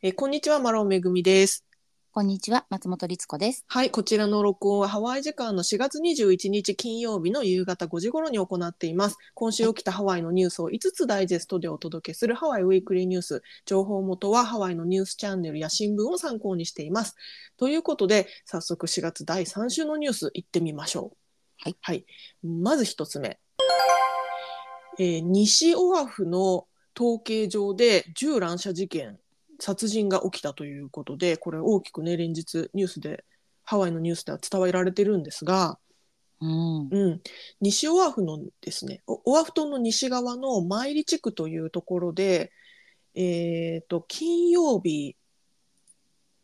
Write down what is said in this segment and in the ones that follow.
えーこんにちは、マロンめぐみです。こんにちは、松本律子です。はい、こちらの録音はハワイ時間の4月21日金曜日の夕方5時頃に行っています。今週起きたハワイのニュースを5つダイジェストでお届けするハワイウィークリーニュース。情報元はハワイのニュースチャンネルや新聞を参考にしています。ということで、早速4月第3週のニュース行ってみましょう。はい。まず一つ目。えー西オアフの統計上で銃乱射事件殺人が起きたということでこれ大きくね連日ニュースでハワイのニュースでは伝えられてるんですが、うん。うん、西オアフのですねオオアフ島の西側のマイリ地区というところで、えー、と金曜日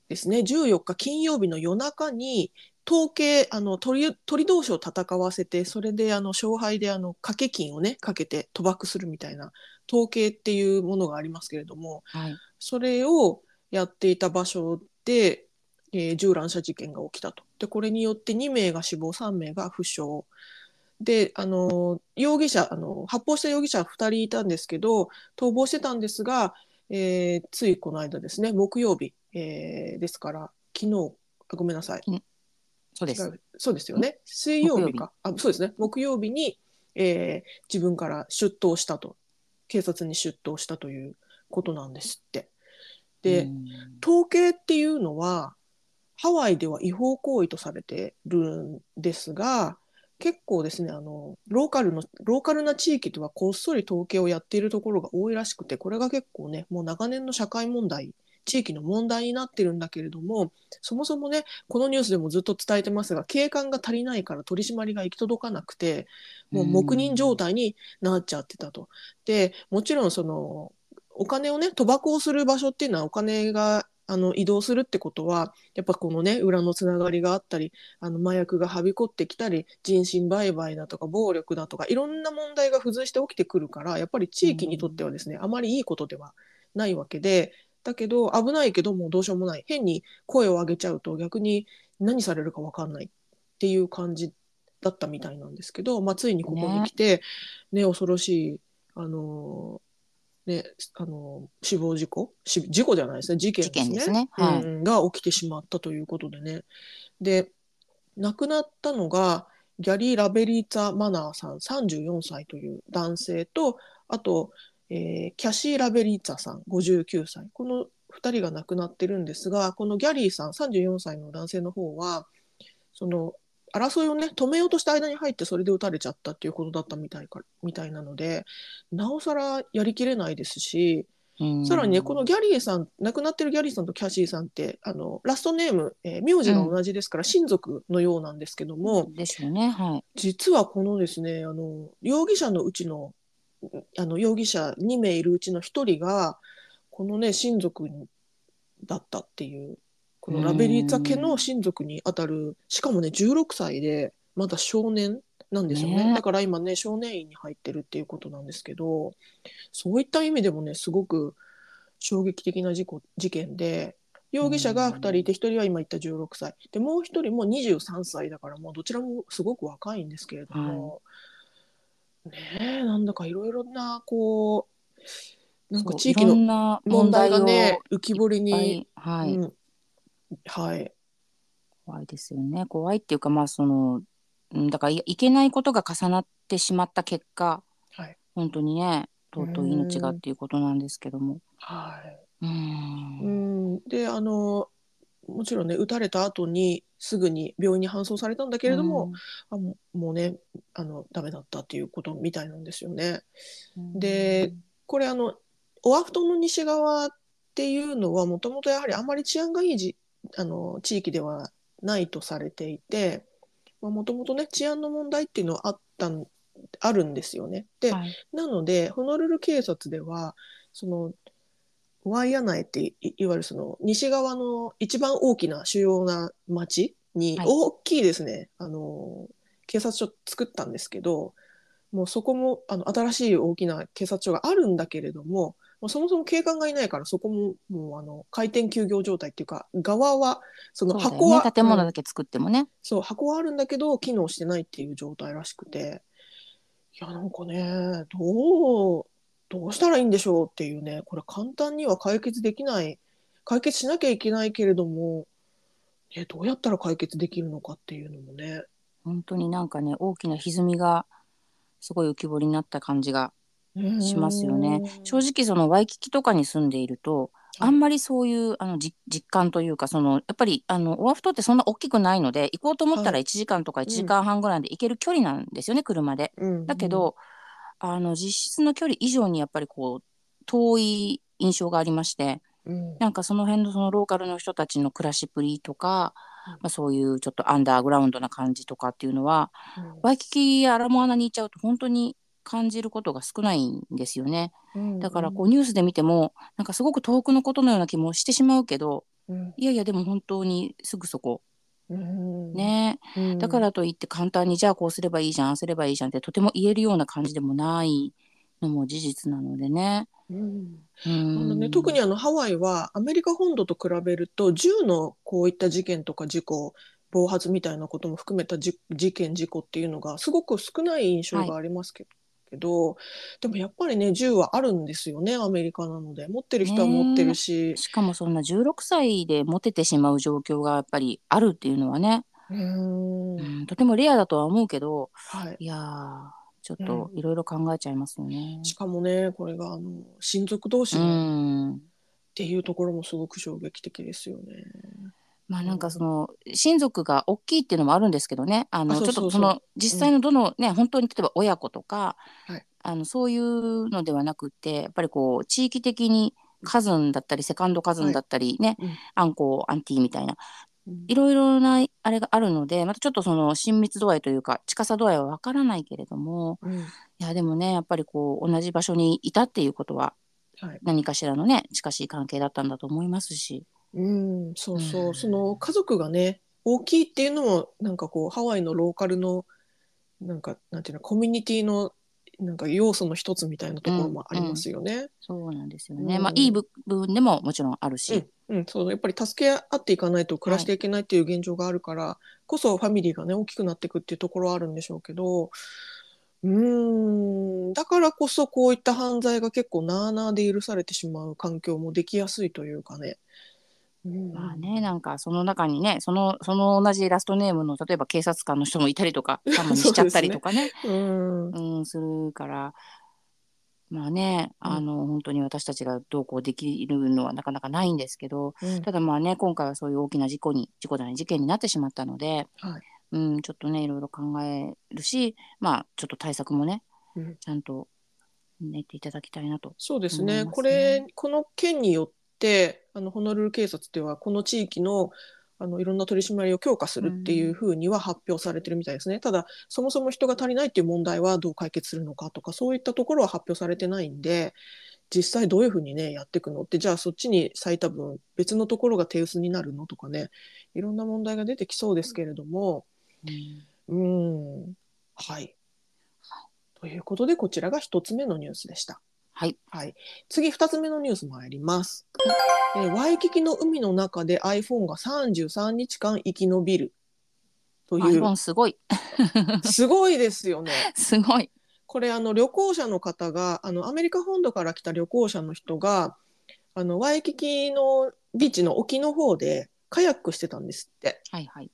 ですね14日金曜日の夜中に統計あの鳥鳥同士を戦わせてそれであの勝敗であの掛け金をねかけて賭博するみたいな統計っていうものがありますけれどもはい。それをやっていた場所で、えー銃乱射事件が起きたと。でこれによって2名が死亡3名が負傷。であの容疑者あの発砲した容疑者2人いたんですけど逃亡してたんですが、えーついこの間ですね木曜日、えーですから昨日あごめんなさい。そうです。そうですよね。水曜日か。あそうですね。木曜日に、えー自分から出頭したと。警察に出頭したということなんですって。で、うん統計っていうのはハワイでは違法行為とされてるんですが結構ですねあのローカルのローカルな地域ではこっそり統計をやっているところが多いらしくてこれが結構ねもう長年の社会問題地域の問題になってるんだけれどもそもそもねこのニュースでもずっと伝えてますが警官が足りないから取り締まりが行き届かなくてもう黙認状態になっちゃってたと。でもちろんそのお金をね賭博をする場所っていうのはお金があの移動するってことはやっぱこのね裏のつながりがあったりあの麻薬がはびこってきたり人身売買だとか暴力だとかいろんな問題が付随して起きてくるからやっぱり地域にとってはですね、あまりいいことではないわけでだけど危ないけどもうどうしようもない。変に声を上げちゃうと逆に何されるか分かんないっていう感じだったみたいなんですけど、まあ、ついにここに来て、ね。恐ろしいあのねあの死亡事故？し事故じゃないですね。事件ですね。ね。はい。うん、が起きてしまったということでね。で亡くなったのがギャリー・ラベリーツァ・マナーさん。34歳という男性とあと、えーキャシー・ラベリーツァさん。59歳この2人が亡くなってるんですがこのギャリーさん34歳の男性の方はその争いをね止めようとした間に入ってそれで撃たれちゃったっていうことだったみたいかみたいなのでなおさらやりきれないですし、うんさらにねこのギャリーさん亡くなってるギャリーさんとキャシーさんってあのラストネーム、えー名字が同じですから、親族のようなんですけども、ね。はい。実はこのですねあの容疑者のうちのあの容疑者2名いるうちの1人がこのね親族にだったっていうこのラベリーツァ家の親族にあたるしかもね16歳でまだ少年なんですよね。ね。だから今ね少年院に入ってるっていうことなんですけどそういった意味でもねすごく衝撃的な事故事件で容疑者が2人いて1人は今言った16歳でもう1人も23歳だからもうどちらもすごく若いんですけれども、ねえなんだかいろいろなこうなんか地域の問題がねを浮き彫りに、いはい、うん、はい。怖いですよね。怖いっていうかまあそのうんだからいいけないことが重なってしまった結果、はい。本当にね尊い命がっていうことなんですけども。はい。うん。うん、であのもちろんね撃たれた後にすぐに病院に搬送されたんだけれども、あもうもうねあのダメだったっていうことみたいなんですよね。うん。でこれあのオアフ島の西側っていうのはもともとやはりあまり治安がいいじあの地域ではないとされていてもともとね治安の問題っていうのはあったんあるんですよね。で、はいなのでホノルル警察ではそのワイアナイっていいわゆるその西側の一番大きな主要な町にはい大きいですね、あの警察署作ったんですけどもうそこもあの新しい大きな警察署があるんだけれどももうそもそも警官がいないからそこももうあの開店休業状態っていうか側はその箱は、ね、建物うんだけ作ってもね。そう箱はあるんだけど機能してないっていう状態らしくていやなんかねどうどうしたらいいんでしょうっていうねこれ簡単には解決できない解決しなきゃいけないけれども、ね、どうやったら解決できるのかっていうのもね。本当になんかね大きな歪みがすごい浮き彫りになった感じがしますよね。正直そのワイキキとかに住んでいると、あんまりそういうあの実感というかそのやっぱりあのオアフ島ってそんな大きくないので行こうと思ったら1時間とか1時間半ぐらいで行ける距離なんですよね、車で。だけどあの実質の距離以上にやっぱりこう遠い印象がありまして、うん、なんかその辺のそのローカルの人たちの暮らしぶりとか、うん、まあ、そういうちょっとアンダーグラウンドな感じとかっていうのは、うん、ワイキキやアラモアナに行っちゃうと本当に感じることが少ないんですよね。うんだからこうニュースで見てもなんかすごく遠くのことのような気もしてしまうけど、うん、いやいやでも本当にすぐそこ。うん、ね、うん、だからといって簡単にじゃあこうすればいいじゃんああすればいいじゃんってとても言えるような感じでもないのも事実なのでね。うん。あのね、特にあのハワイはアメリカ本土と比べると銃のこういった事件とか事故暴発みたいなことも含めた事件事故っていうのがすごく少ない印象がありますけど、けどでもやっぱりね銃はあるんですよねアメリカなので。持ってる人は持ってるし、しかもそんな16歳で持ててしまう状況がやっぱりあるっていうのはね。うん。とてもレアだとは思うけど、はい、いやちょっといろいろ考えちゃいますよね、うん、しかもねこれがあの親族同士のっていうところもすごく衝撃的ですよね。まあなんかその親族が大きいっていうのもあるんですけどね。あのちょっとその実際のどのね、うん、本当に例えば親子とか、はい、あのそういうのではなくてやっぱりこう地域的にカズンだったりセカンドカズンだったりね、はい。うん、アンコアンティみたいな、いろいろなあれがあるのでまたちょっとその親密度合いというか近さ度合いはわからないけれども、うん、いやでもねやっぱりこう同じ場所にいたっていうことは、何かしらのね近しい関係だったんだと思いますし。うん、そうそう、うん、その家族がね大きいっていうのもなんかこうハワイのローカルのなんかなんていうのコミュニティのなんか要素の一つみたいなところもありますよね。うんうん、そうなんですよね。うん、まあいい部分でももちろんあるし、うん、そうやっぱり助け合っていかないと暮らしていけないっていう現状があるから、はい、こそファミリーがね大きくなっていくっていうところはあるんでしょうけど、うんだからこそこういった犯罪が結構なあなあで許されてしまう環境もできやすいというかね。まあねなんかその中にねそのその同じラストネームの例えば警察官の人もいたりとか たまにしちゃったりとかね。すねうん、うん、するから。まあねあの、うん、本当に私たちがどうこうできるのはなかなかないんですけど、うん、ただまあね今回はそういう大きな事故に事故じゃない事件になってしまったので、はい、うん、ちょっとねいろいろ考えるしまあちょっと対策もね、ちゃんと練っていただきたいなと、ね、そうですね。これこの件によってあのホノルル警察ではこの地域のあのいろんな取り締まりを強化するっていうふうには発表されてるみたいですね、うん、ただそもそも人が足りないっていう問題はどう解決するのかとかそういったところは発表されてないんで実際どういうふうにねやっていくのってじゃあそっちに咲いた分別のところが手薄になるのとかねいろんな問題が出てきそうですけれども。うん、はい、はい、ということでこちらが1つ目のニュースでした。はい。はい。次、二つ目のニュース参ります。えー、ワイキキの海の中で iPhone が33日間生き延びる。という。iPhone すごい。すごいですよね。すごい。これ、あの、旅行者の方が、あの、アメリカ本土から来た旅行者の人が、あの、ワイキキのビーチの沖の方でカヤックしてたんですって。はいはい。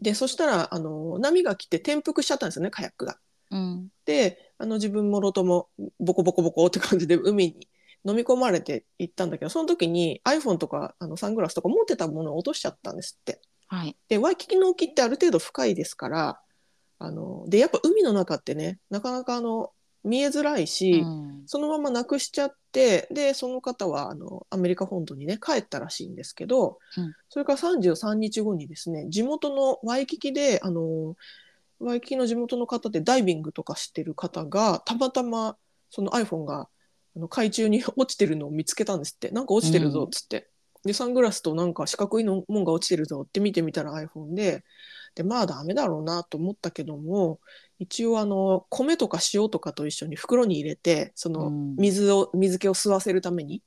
で、そしたら、あの、波が来て転覆しちゃったんですよね、カヤックが。うん、で、あの自分もろともボコボコボコって感じで 海に飲み込まれていったんだけどその時に iPhone とかあのサングラスとか持ってたものを落としちゃったんですって。はい、でワイキキの沖ってある程度深いですからあのでやっぱ海の中ってねなかなかあの見えづらいし、うん、そのままなくしちゃってでその方はあのアメリカ本土にね帰ったらしいんですけど、うん、それから33日後にですね地元のワイキキであのワイキキの地元の方でダイビングとかしてる方がたまたまその iPhone があの海中に落ちてるのを見つけたんですって。なんか落ちてるぞっつって、うん、でサングラスとなんか四角いのもんが落ちてるぞって見てみたら iPhone で。でまあダメだろうなと思ったけども一応あの米とか塩とかと一緒に袋に入れてその水を、水気を吸わせるために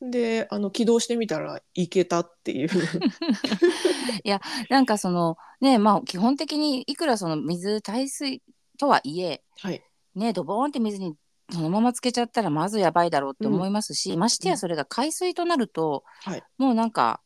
であの起動してみたらいけたっていう。いやなんかそのねまあ基本的にいくらその水耐水とはいえ、はい、ねドボーンって水にそのままつけちゃったらまずやばいだろうって思いますし、ましてやそれが海水となると、はい。もうなんか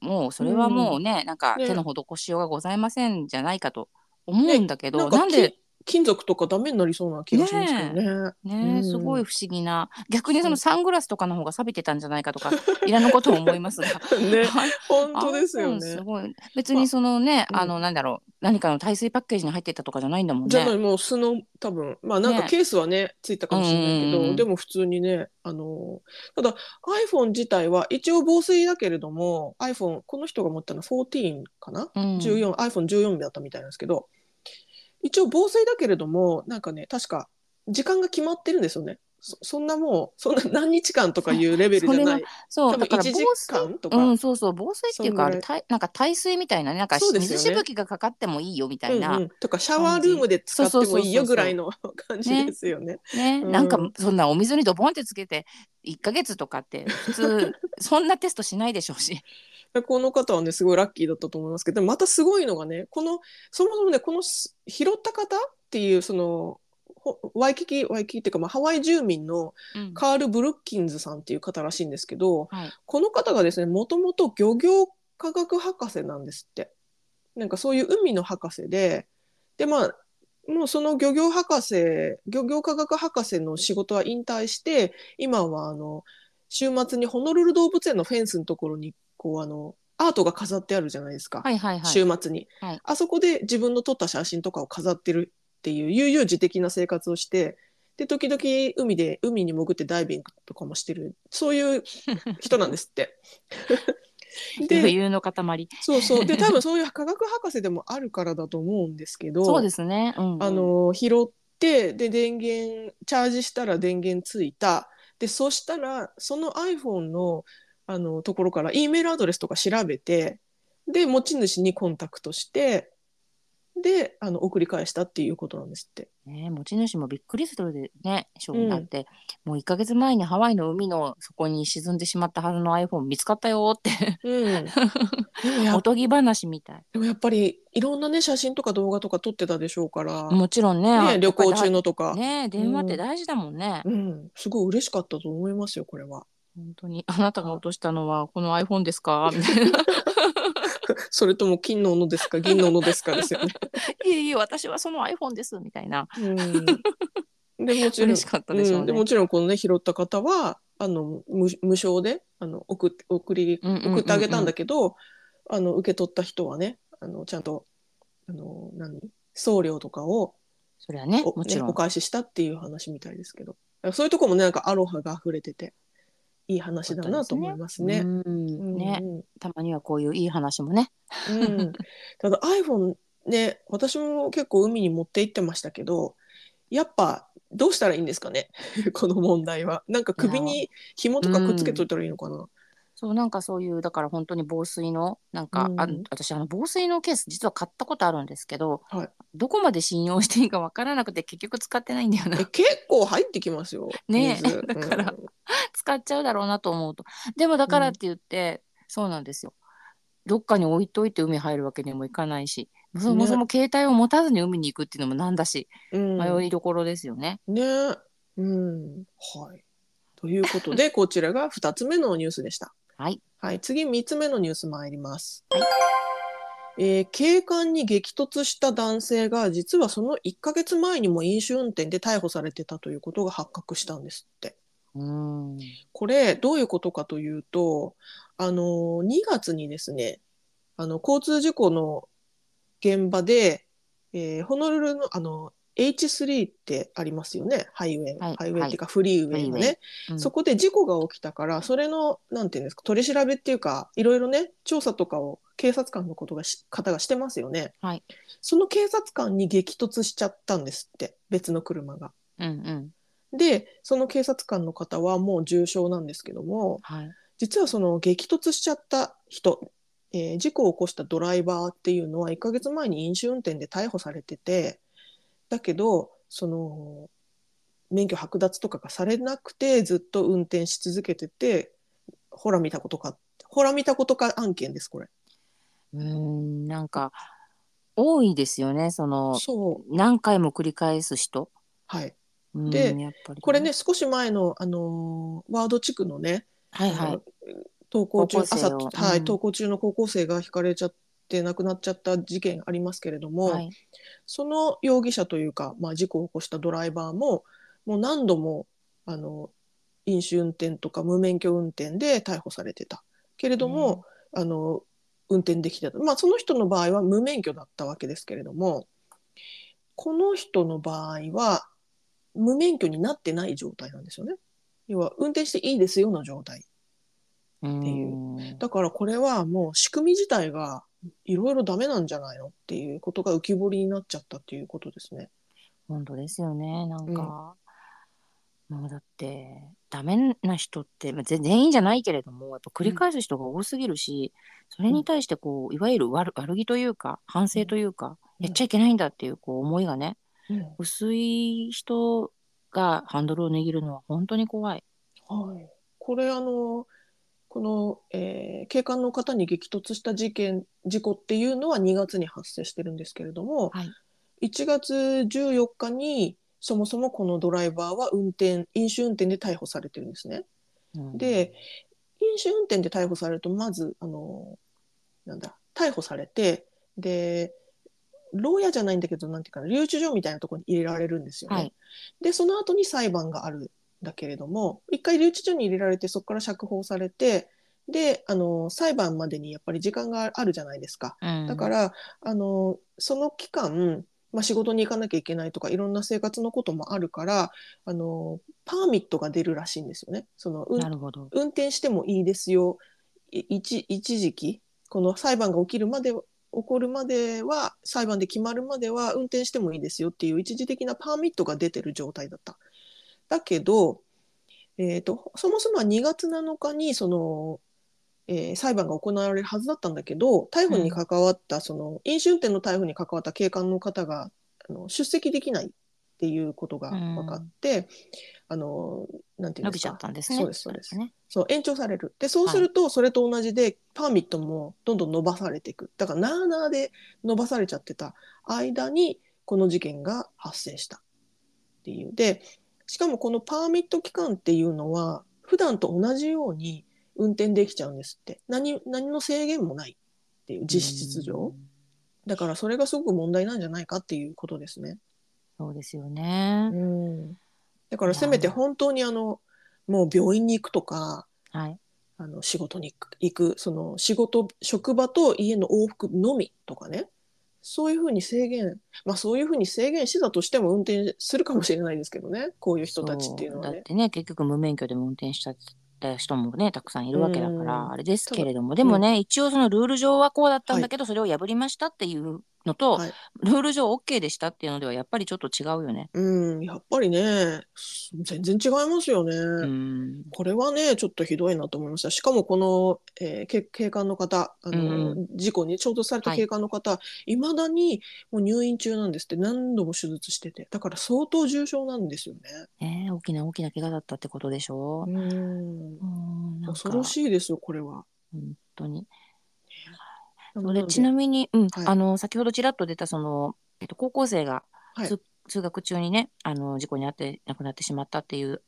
もうそれはもうね、なんかね手の施しようがございませんじゃないかと思うんだけど、なんかなんでき金属とかダメになりそうな気がしますけどね。ね、うん。すごい不思議な。逆にそのサングラスとかの方が錆びてたんじゃないかとかいらぬことを思いますが。ね、はい。本当ですよ iPhone すね。ごい。別にそのね、まああのなんだろう。何かの耐水パッケージに入ってたとかじゃないんだもんね。じゃないもう素の多分まあなんかねケースはねついたかもしれないけど、うんうんうんでも普通にねあのただ iPhone 自体は一応防水だけれども iPhone この人が持ったのは14かな、うん、14 iPhone14 だったみたいなんですけど一応防水だけれどもなんかね確か時間が決まってるんですよね。そそんなもうそんな何日間とかいうレベルじゃない。そう多分1時だから防水間とか、うんそうそう防水っていうかあれたいなんか耐水みたいなねなんかそうですよね。水しぶきがかかってもいいよみたいな、うんうん。とかシャワールームで使ってもいいよぐらいの 感じですよね。ね、うん。なんかそんなお水にドボンってつけて1ヶ月とかって普通そんなテストしないでしょうし。この方はねすごいラッキーだったと思いますけどまたすごいのがねこのそもそもねこのす拾った方っていうそのほワイキキワイキキっていうか、まあ、ハワイ住民のうん。カール・ブルッキンズさんっていう方らしいんですけどはい、この方がですねもともと漁業科学博士なんですって。なんかそういう海の博士ででまあもうその漁業博士漁業科学博士の仕事は引退して今はあの週末にホノルル動物園のフェンスのところにこうあのアートが飾ってあるじゃないですか、はいはいはい。週末に、はいあそこで自分の撮った写真とかを飾ってるっていう悠々自適な生活をしてで時々海で海に潜ってダイビングとかもしてるそういう人なんですって。余 で裕の塊。そうそうで多分そういう科学博士でもあるからだと思うんですけどそうですね。うんうんあの拾ってで電源チャージしたら電源ついたでそしたらその iPhone のあのところから E メールアドレスとか調べてで持ち主にコンタクトしてであの送り返したっていうことなんですって。ね、持ち主もびっくりするでね、ショーになって、もう1ヶ月前にハワイの海の底に沈んでしまったはずの iPhone 見つかったよって、うん、おとぎ話みたい。でもやっぱりいろんなね写真とか動画とか撮ってたでしょうから、もちろんね、ね、旅行中の。のとか、ね、電話って大事だもんね。うん、すごい嬉しかったと思いますよこれは。本当に、あなたが落としたのはこの iPhone ですか？みたいな。それとも金の斧ですか？銀の斧ですかですよね。いえいえ、私はその iPhone ですみたいな。うん、でもちろん嬉しかったでしょうね。ん、でもちろんこのね拾った方はあの無無償であの送って送り送ってあげたんだけど、あの受け取った人はねあのちゃんとあの何？送料とかをそれはね、お,、ね、もちろん。お返ししたっていう話みたいですけどそういうとこもねなんかアロハが溢れてていい話だなと思いますね。ね、うんたまにはこういういい話もね。うん、ただ iPhone ね私も結構海に持って行ってましたけどやっぱどうしたらいいんですかね？この問題は。なんか首に紐とかくっつけといたらいいのかな？そうなんかそういうだから本当に防水のなんか、うん。あ私あの防水のケース実は買ったことあるんですけど、はい。どこまで信用していいかわからなくて結局使ってないんだよな。え結構入ってきますよ。ねえ水。だからうん。使っちゃうだろうなと思うと。でもだからって言って、そうなんですよ。どっかに置いといて海入るわけにもいかないしそもそも携帯を持たずに海に行くっていうのもなんだし、うん。迷いどころですよね。ね。うん。はい。ということでこちらが2つ目のニュースでした。はい、はい、次3つ目のニュース参ります。はいえー警官に激突した男性が実はその1ヶ月前にも飲酒運転で逮捕されてたということが発覚したんですって。うんこれどういうことかというとあの2月にですねあの交通事故の現場で、えーホノルルのあの H3 ってありますよね。ハイウェイ、はいハイウェイっていうかフリーウェイのね、うん。そこで事故が起きたからそれのなんていうんですか取り調べっていうかいろいろね調査とかを警察官のことがし方がしてますよね、はい。その警察官に激突しちゃったんですって別の車が。うんうん。でその警察官の方はもう重傷なんですけどもはい。実はその激突しちゃった人、えー事故を起こしたドライバーっていうのは1ヶ月前に飲酒運転で逮捕されててだけどその免許剥奪とかがされなくてずっと運転し続けててほら見たことかほら見たことか案件ですこれ。うんなんか多いですよねそのそう。何回も繰り返す人。はい。うんでこれね少し前の、あのーワード地区のね、はいはい。登校中朝、はいうん。登校中の高校生がひかれちゃって亡くなっちゃった事件ありますけれども、はい。その容疑者というか、まあ、事故を起こしたドライバーももう何度もあの飲酒運転とか無免許運転で逮捕されてた。けれども、あの運転できてた、まあ、その人の場合は無免許だったわけですけれどもこの人の場合は無免許になってない状態なんですよね。要は運転していいですよの状態。うんっていう。だからこれはもう仕組み自体がいろいろダメなんじゃないのっていうことが浮き彫りになっちゃったっていうことですね。本当ですよねなんか、もうだってダメな人って、まあ、ぜ全員じゃないけれどもやっぱ繰り返す人が多すぎるし、それに対してこういわゆる悪悪気というか反省というか、うん。やっちゃいけないんだっていうこう思いがねうん。薄い人がハンドルを握るのは本当に怖い。はい、これあのこの、えー警官の方に激突した事件事故っていうのは2月に発生してるんですけれども、はい1月14日にそもそもこのドライバーは運転飲酒運転で逮捕されてるんですね。うんで飲酒運転で逮捕されるとまずあのなんだ逮捕されてで牢屋じゃないんだけどなんていうかな留置所みたいなところに入れられるんですよね。はいでその後に裁判があるんだけれども一回留置所に入れられてそこから釈放されてであの裁判までにやっぱり時間があるじゃないですか。うんだからあのその期間、まあ、仕事に行かなきゃいけないとかいろんな生活のこともあるからあのパーミットが出るらしいんですよね。その運なるほど。運転してもいいですよい一一時期この裁判が起きるまで起こるまでは裁判で決まるまでは運転してもいいですよっていう一時的なパーミットが出てる状態だった。だけど、えー、とそもそもは2月7日にその、えー裁判が行われるはずだったんだけど逮捕に関わった、その飲酒運転の逮捕に関わった警官の方があの出席できないっていうことが分かって、あのなんていうんですか？ゃったんですね。そうですそうです。ね。そう延長される。でそうするとそれと同じで、パーミットもどんどん伸ばされていく。だからなあなあで伸ばされちゃってた間にこの事件が発生したっていう。でしかもこのパーミット期間っていうのは普段と同じように運転できちゃうんですって何何の制限もないっていう実質上だからそれがすごく問題なんじゃないかっていうことですね。そうですよね。うん、だからせめて本当にあのもう病院に行くとかはい。あの仕事に行く行くその仕事職場と家の往復のみとかねそういうふうに制限まあそういうふうに制限してたとしても運転するかもしれないですけどね。こういう人たちっていうのはね。そだってね結局無免許でも運転しちゃった人もねたくさんいるわけだから、うん。あれですけれども。でもね、一応そのルール上はこうだったんだけど、それを破りましたっていうのと、はいルール上 OK でしたっていうのではやっぱりちょっと違うよね。うんやっぱりね全然違いますよね。うんこれはねちょっとひどいなと思いましたしかもこの、えーけ警官の方あの、うん事故に衝突された警官の方、いまだにもう入院中なんですって何度も手術しててだから相当重症なんですよね。ね大きな大きな怪我だったってことでしょう。んうん恐ろしいですよこれは。本当にそれちなみに、うんはい。あの先ほどちらっと出たその、えっと、高校生がはい。通通学中にねあの事故に遭って亡くなってしまったっていう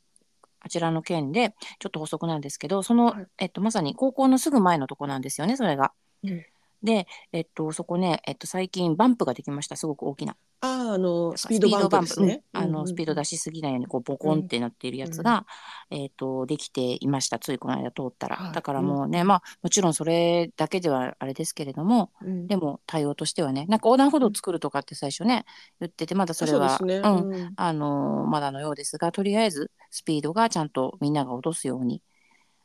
あちらの件でちょっと補足なんですけどその、はい。えっと、まさに高校のすぐ前のとこなんですよねそれが。うん。で、えっと、そこね、えっと、最近バンプができましたすごく大きな。あーあのスピードバンプですね。うんあのスピード出し。しすぎないようにこうボコンってなっているやつが、えっとできていましたついこの間通ったら、はいだからもうね、まあもちろんそれだけではあれですけれどもうんでも対応としてはねなんか横断歩道を作るとかって最初ね言っててまだそれはそうね。うんうんあのまだのようですがとりあえずスピードがちゃんとみんなが落とすように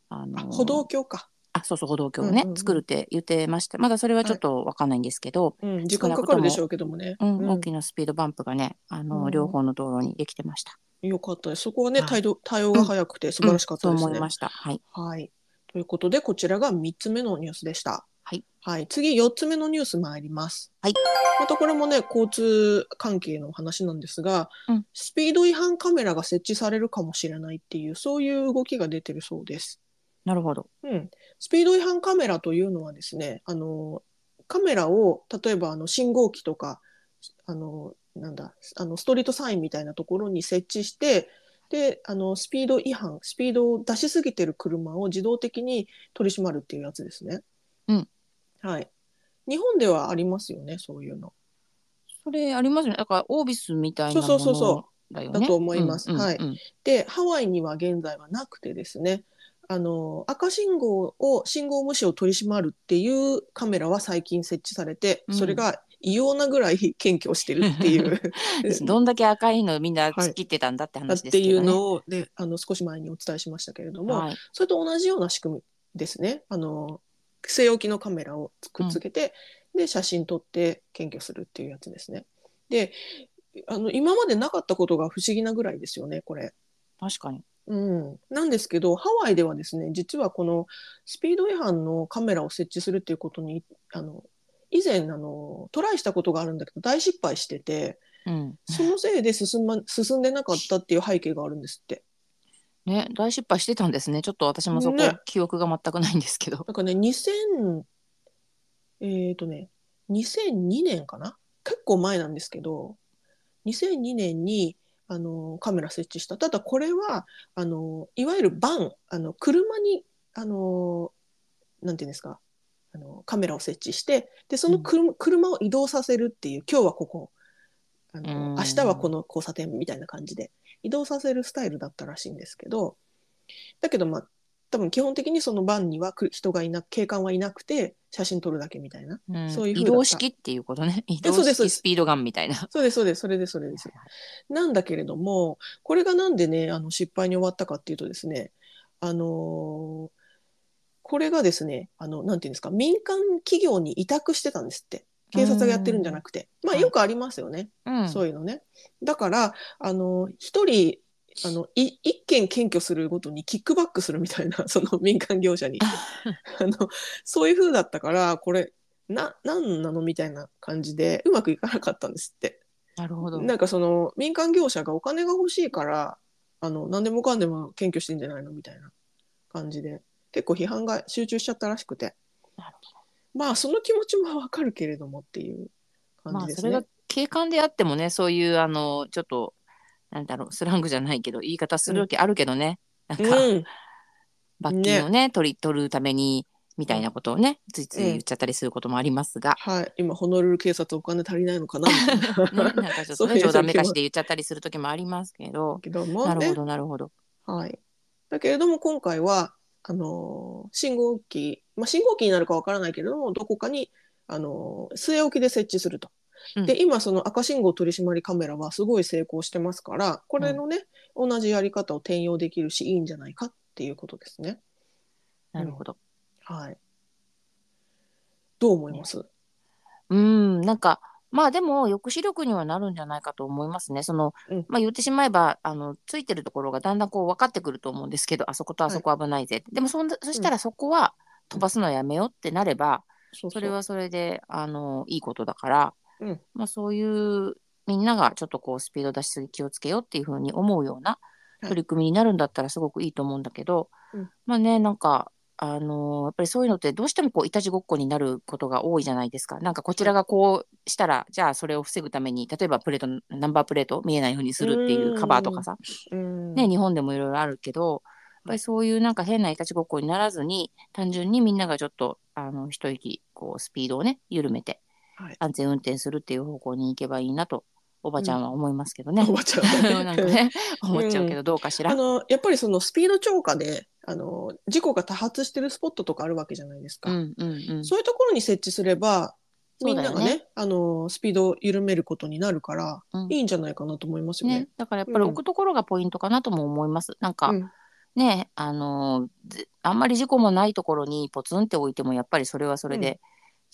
あのあ歩道橋か。あそうそう歩道橋をね、うんうんうん作るって言ってましたまだそれはちょっとわかんないんですけど、うん時間かかるでしょうけどもね。うんうん大きなスピードバンプがねあの、うん両方の道路にできてました。よかったです。そこはねはい対応対応が早くて素晴らしかったですねうんと思いま。した。はい。はい。ということで、こちらが3つ目のニュースでした。はい。はい。次、4つ目のニュース参ります。はい。またこれもね、交通関係の話なんですが、うんスピード違反カメラが設置されるかもしれないっていう、そういう動きが出てるそうです。なるほど。うん。スピード違反カメラというのはですね、あの、カメラを、例えばあの信号機とか、あの、なんだあのストリートサインみたいなところに設置してであのスピード違反スピードを出しすぎてる車を自動的に取り締まるっていうやつですね。うんはい、日本ではありますよねそういうの。それありますね。だからオービスみたいなもそうそうそうそのだよね。だと思いますうんうんはいうんでハワイには現在はなくてですねあの赤信号を信号無視を取り締まるっていうカメラは最近設置されて、うんそれが異様なぐらい検挙してるっていう どんだけ赤いのみんな突っ切ってたんだって話ですっていうけどね。のを、ね、あの少し前にお伝えしましたけれども、はい。それと同じような仕組みですね。あの据え置きのカメラをくっつけて、で写真撮って検挙するっていうやつですね。であの今までなかったことが不思議なぐらいですよねこれ。確かに。うん、なんですけどハワイではですね実はこのスピード違反のカメラを設置するっていうことにあの以前あのトライしたことがあるんだけど大失敗しててうん。そのせいで進,、ま、進んでなかったっていう背景があるんですって。ね、大失敗してたんですね。ちょっと私もそこ、ね記憶が全くないんですけど。なんかね、2000、えっ、とね、2002年かな？結構前なんですけど、2002年に、あの、カメラ設置した。ただこれは、あの、いわゆるバン、あの、車に、あの、なんていうんですか、あの、カメラを設置して、で、その車,、車を移動させるっていう、今日はここ、あの、うん明日はこの交差点みたいな感じで、移動させるスタイルだったらしいんですけど、だけどまあ、多分基本的にそのバンにはく人がいな警官はいなくて写真撮るだけみたいな。うん。そういう移動式っていうことね。移動式スピードガンみたいな。そうですそうです。それですそれです。なんだけれどもこれがなんでねあの失敗に終わったかっていうとですねあのーこれがですねあのなんていうんですか民間企業に委託してたんですって。警察がやってるんじゃなくて。まあはい。よくありますよね、うん。そういうのね。だからあの一人あのい一件検挙するごとにキックバックするみたいな その民間業者に あのそういう風だったからこれな何なのみたいな感じでうまくいかなかったんですって。なるほど。なんかその民間業者がお金が欲しいからあの何でもかんでも検挙してんじゃないのみたいな感じで結構批判が集中しちゃったらしくてなるまあその気持ちもわかるけれどもっていう感じですね。まあそれが警官であってもね、そういうあのちょっとなんだろうスラングじゃないけど言い方する時あるけどね。なんか、うん罰金をね取り取るためにみたいなことをねついつい言っちゃったりすることもありますが。はい、今ホノルル警察お金足りないのかな？みたいな。ね、なんかちょっとね 冗談めかしで言っちゃったりする時もありますけど、けどもねなるほどなるほど。はい。だけれども今回はあのー信号機、まあ、信号機になるかわからないけれどもどこかにあのー据え置きで設置すると。うんで今その赤信号取締りカメラはすごい成功してますからこれのね、同じやり方を転用できるしいいんじゃないかっていうことですね。なるほど。はい。どう思います、うん、なんかまあでも抑止力にはなるんじゃないかと思いますね。その、うんまあ言ってしまえばあのついてるところがだんだんこう分かってくると思うんですけど、あそことあそこ危ないぜって。でもそんなそしたらそこは飛ばすのやめようってなれば、そうそれはそれであのいいことだから、うん。まあそういうみんながちょっとこうスピード出しすぎ気をつけようっていうふうに思うようなはい取り組みになるんだったらすごくいいと思うんだけど、うん。まあねなんかあのーやっぱりそういうのってどうしてもこういたちごっこになることが多いじゃないですか。なんかこちらがこうしたら、じゃあそれを防ぐために例えばプレートナンバープレート見えないようにするっていうカバーとかさ、うん。ね、日本でもいろいろあるけどやっぱりそういうなんか変ないたちごっこにならずに単純にみんながちょっとあの一息こうスピードをね緩めてはい安全運転するっていう方向に行けばいいなとおばちゃんは思いますけどね。おばちゃんはね なんかね 思っちゃうけどどうかしら。あのやっぱりそのスピード超過であの事故が多発してるスポットとかあるわけじゃないですか。うんうんうん。そういうところに設置すればみんながねねあのスピードを緩めることになるから、うんいいんじゃないかなと思いますよね。ね、だからやっぱり置くところがポイントかなとも思います。なんか、うんねあのずあんまり事故もないところにポツンって置いてもやっぱりそれはそれで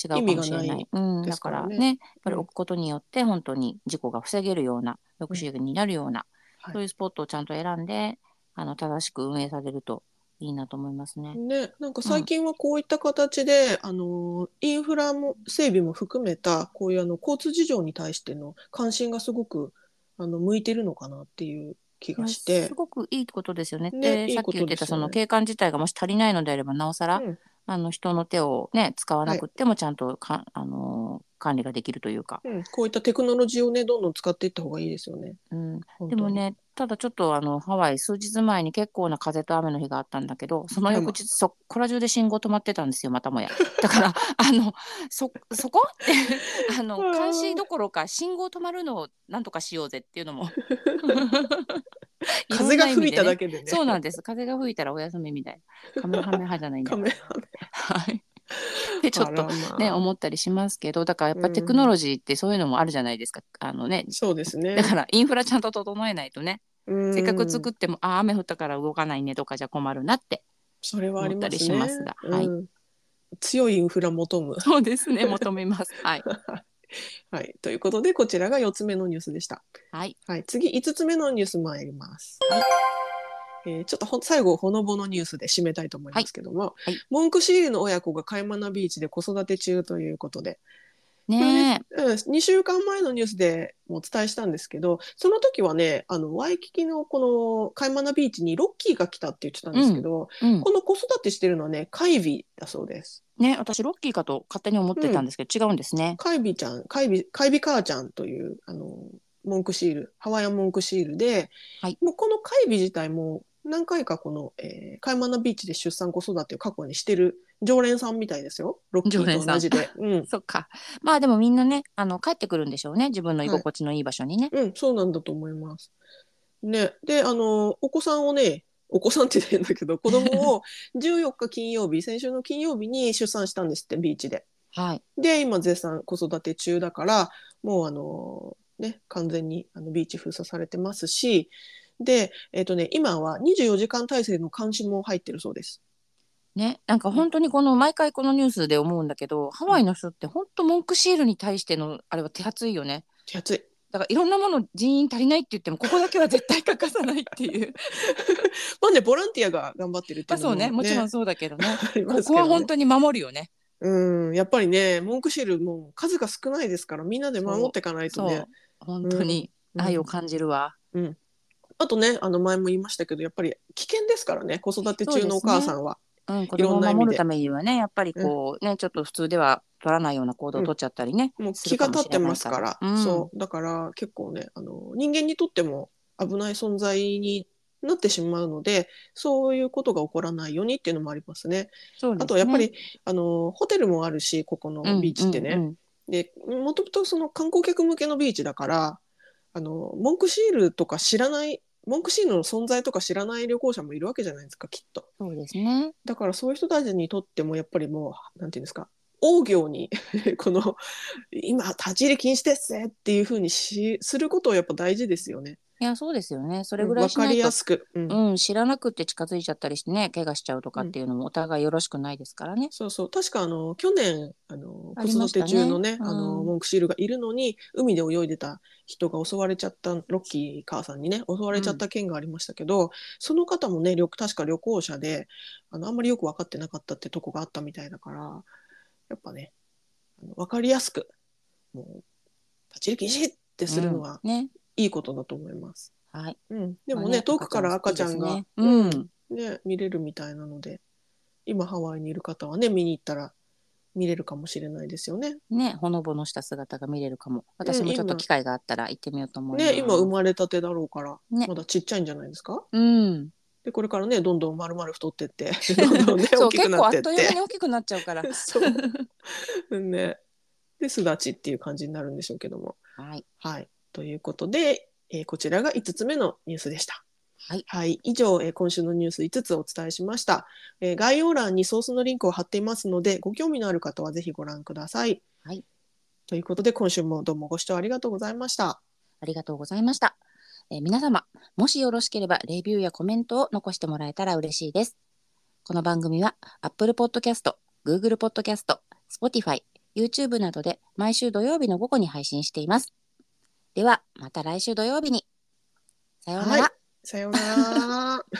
違うかもしれない。いうん、だかららねやっぱり置くことによって本当に事故が防げるような抑止力になるような、はい。そういうスポットをちゃんと選んであの正しく運営されるといいなと思いますね。ね、なんか最近はこういった形で、あのインフラも整備も含めたこういうあの交通事情に対しての関心がすごくあの向いてるのかなっていう気がして。す、ごくいいことですよね。ねいいでさっき言ってたその景観自体がもし足りないのであればなおさら、うんあの人の手をね使わなくってもちゃんとか、あの管理ができるというか、うん、こういったテクノロジーをねどんどん使っていった方がいいですよね。うん、でもねただちょっとあのハワイ数日前に結構な風と雨の日があったんだけどその翌日そこら中で信号止まってたんですよまたもや。だからあのそそこって あのうん。監視どころか信号止まるのをなんとかしようぜっていうのも 風が吹いただけけでね。そうなんです風が吹いたらお休みみたいなカメハメ派じゃないんだ カメはい でちょっとあらまあね思ったりしますけどだからやっぱうんテクノロジーってそういうのもあるじゃないですかあのねそうですね。だからインフラちゃんと整えないとねうんせっかく作っても、あ雨降ったから動かないねとかじゃ困るなって。それはありますね。思ったりしますがはいうん強いインフラ求む。そうですね、求めます。はい。はい、ということでこちらが4つ目のニュースでした。はい。はい、次5つ目のニュース参ります。はい。えーちょっとほ最後ほのぼのニュースで締めたいと思いますけども、はい。モンクシールの親子がカイマナビーチで子育て中ということで、ねうん、2週間前のニュースでもお伝えしたんですけどその時はねあのワイキキのこのカイマナビーチにロッキーが来たって言ってたんですけど、え。うん。この子育てしてるのはねカイビだそうです。ね、私ロッキーかと勝手に思ってたんですけど、違うんですね。カイビちゃん、カイビ、カイビ母ちゃんという、あの、モンクシール、ハワイアンモンクシールで、はいもうこのカイビ自体も何回かこの、えーカイマナビーチで出産子育てを過去にしてる常連さんみたいですよ。ロッキーと同じで。うん。そっか。まあでもみんなね、あの帰ってくるんでしょうね。自分の居心地のいい場所にね。うん、そうなんだと思います。ね。で、あの、お子さんをね、お子さんって言ってんだけど、子供を 14日金曜日、先週の金曜日に出産したんですって、ビーチで。はい。で今絶賛子育て中だからもうあのね完全にあのビーチ封鎖されてますしでえっ、とね今は24時間体制の監視も入ってるそうです。ね、なんか本当にこの毎回このニュースで思うんだけど、ハワイの人って本当文句シールに対してのあれは手厚いよね。手厚い。だからいろんなもの人員足りないって言ってもここだけは絶対欠かさないっていう。まあねボランティアが頑張ってるっていうのも、まあそうね、もちろんそうだけどね。ありまここは本当に守るよね。うんやっぱりね文句シールもう数が少ないですからみんなで守っていかないとね。本当にうん愛を感じるわ。あとねあの前も言いましたけどやっぱり危険ですからね子育て中のお母さんは。うん、子供を守るためにはね、やっぱりこう、ね、ちょっと普通では取らないような行動を取っちゃったりね。もう気が立ってますから、うん。そう。だから結構ねあの人間にとっても危ない存在になってしまうのでそういうことが起こらないようにっていうのもありますね。そうですね。あとやっぱり、あのホテルもあるしここのビーチってね。うんうん。うんでもともとその観光客向けのビーチだからあのモンクシールとか知らないモンクシールの存在とか知らない旅行者もいるわけじゃないですかきっと。そうですね。だからそういう人たちにとってもやっぱりもうなんていうんですか大行に この今立ち入り禁止ですぜっていうふうにしすることをやっぱ大事ですよね。いや、そうですよね。それぐらわかりいしないとやすく。うんうん、知らなくって近づいちゃったりしてね、怪我しちゃうとかっていうのもお互いよろしくないですからね。そうそう確かあの去年あの子育ありましたねて中のねうんあのモンクシールがいるのに海で泳いでた人が襲われちゃったロッキー母さんにね襲われちゃった件がありましたけど、その方もね旅確か旅行者であのあんまりよく分かってなかったってとこがあったみたいだからやっぱねあの分かりやすくもう立ち入り禁止ってするのはうんね。いいことだと思います。はい。うん、でもまあね遠くから赤ちゃんが、うん。ね、見れるみたいなので今ハワイにいる方はね見に行ったら見れるかもしれないですよね。ね、ほのぼのした姿が見れるかも。私もちょっと機会があったら行ってみようと思います。ね今生まれたてだろうから、ねまだちっちゃいんじゃないですか？うん。でこれからねどんどん丸々太ってって どんどんねそう、大きく結構あってとなっっいう間にて。大きくなっちゃうから。そうねで巣立ちっていう感じになるんでしょうけども。はい。はいということで、えーこちらが5つ目のニュースでした。はい。はい、以上、えー今週のニュース5つお伝えしました、えー概要欄にソースのリンクを貼っていますので、ご興味のある方はぜひご覧ください。はい。ということで、今週もどうもご視聴ありがとうございました。ありがとうございました。えー皆様、もしよろしければレビューやコメントを残してもらえたら嬉しいです。この番組は Apple Podcast、Google Podcast、Spotify、YouTube などで毎週土曜日の午後に配信しています。ではまた来週土曜日に。さようなら。はい、さようなら。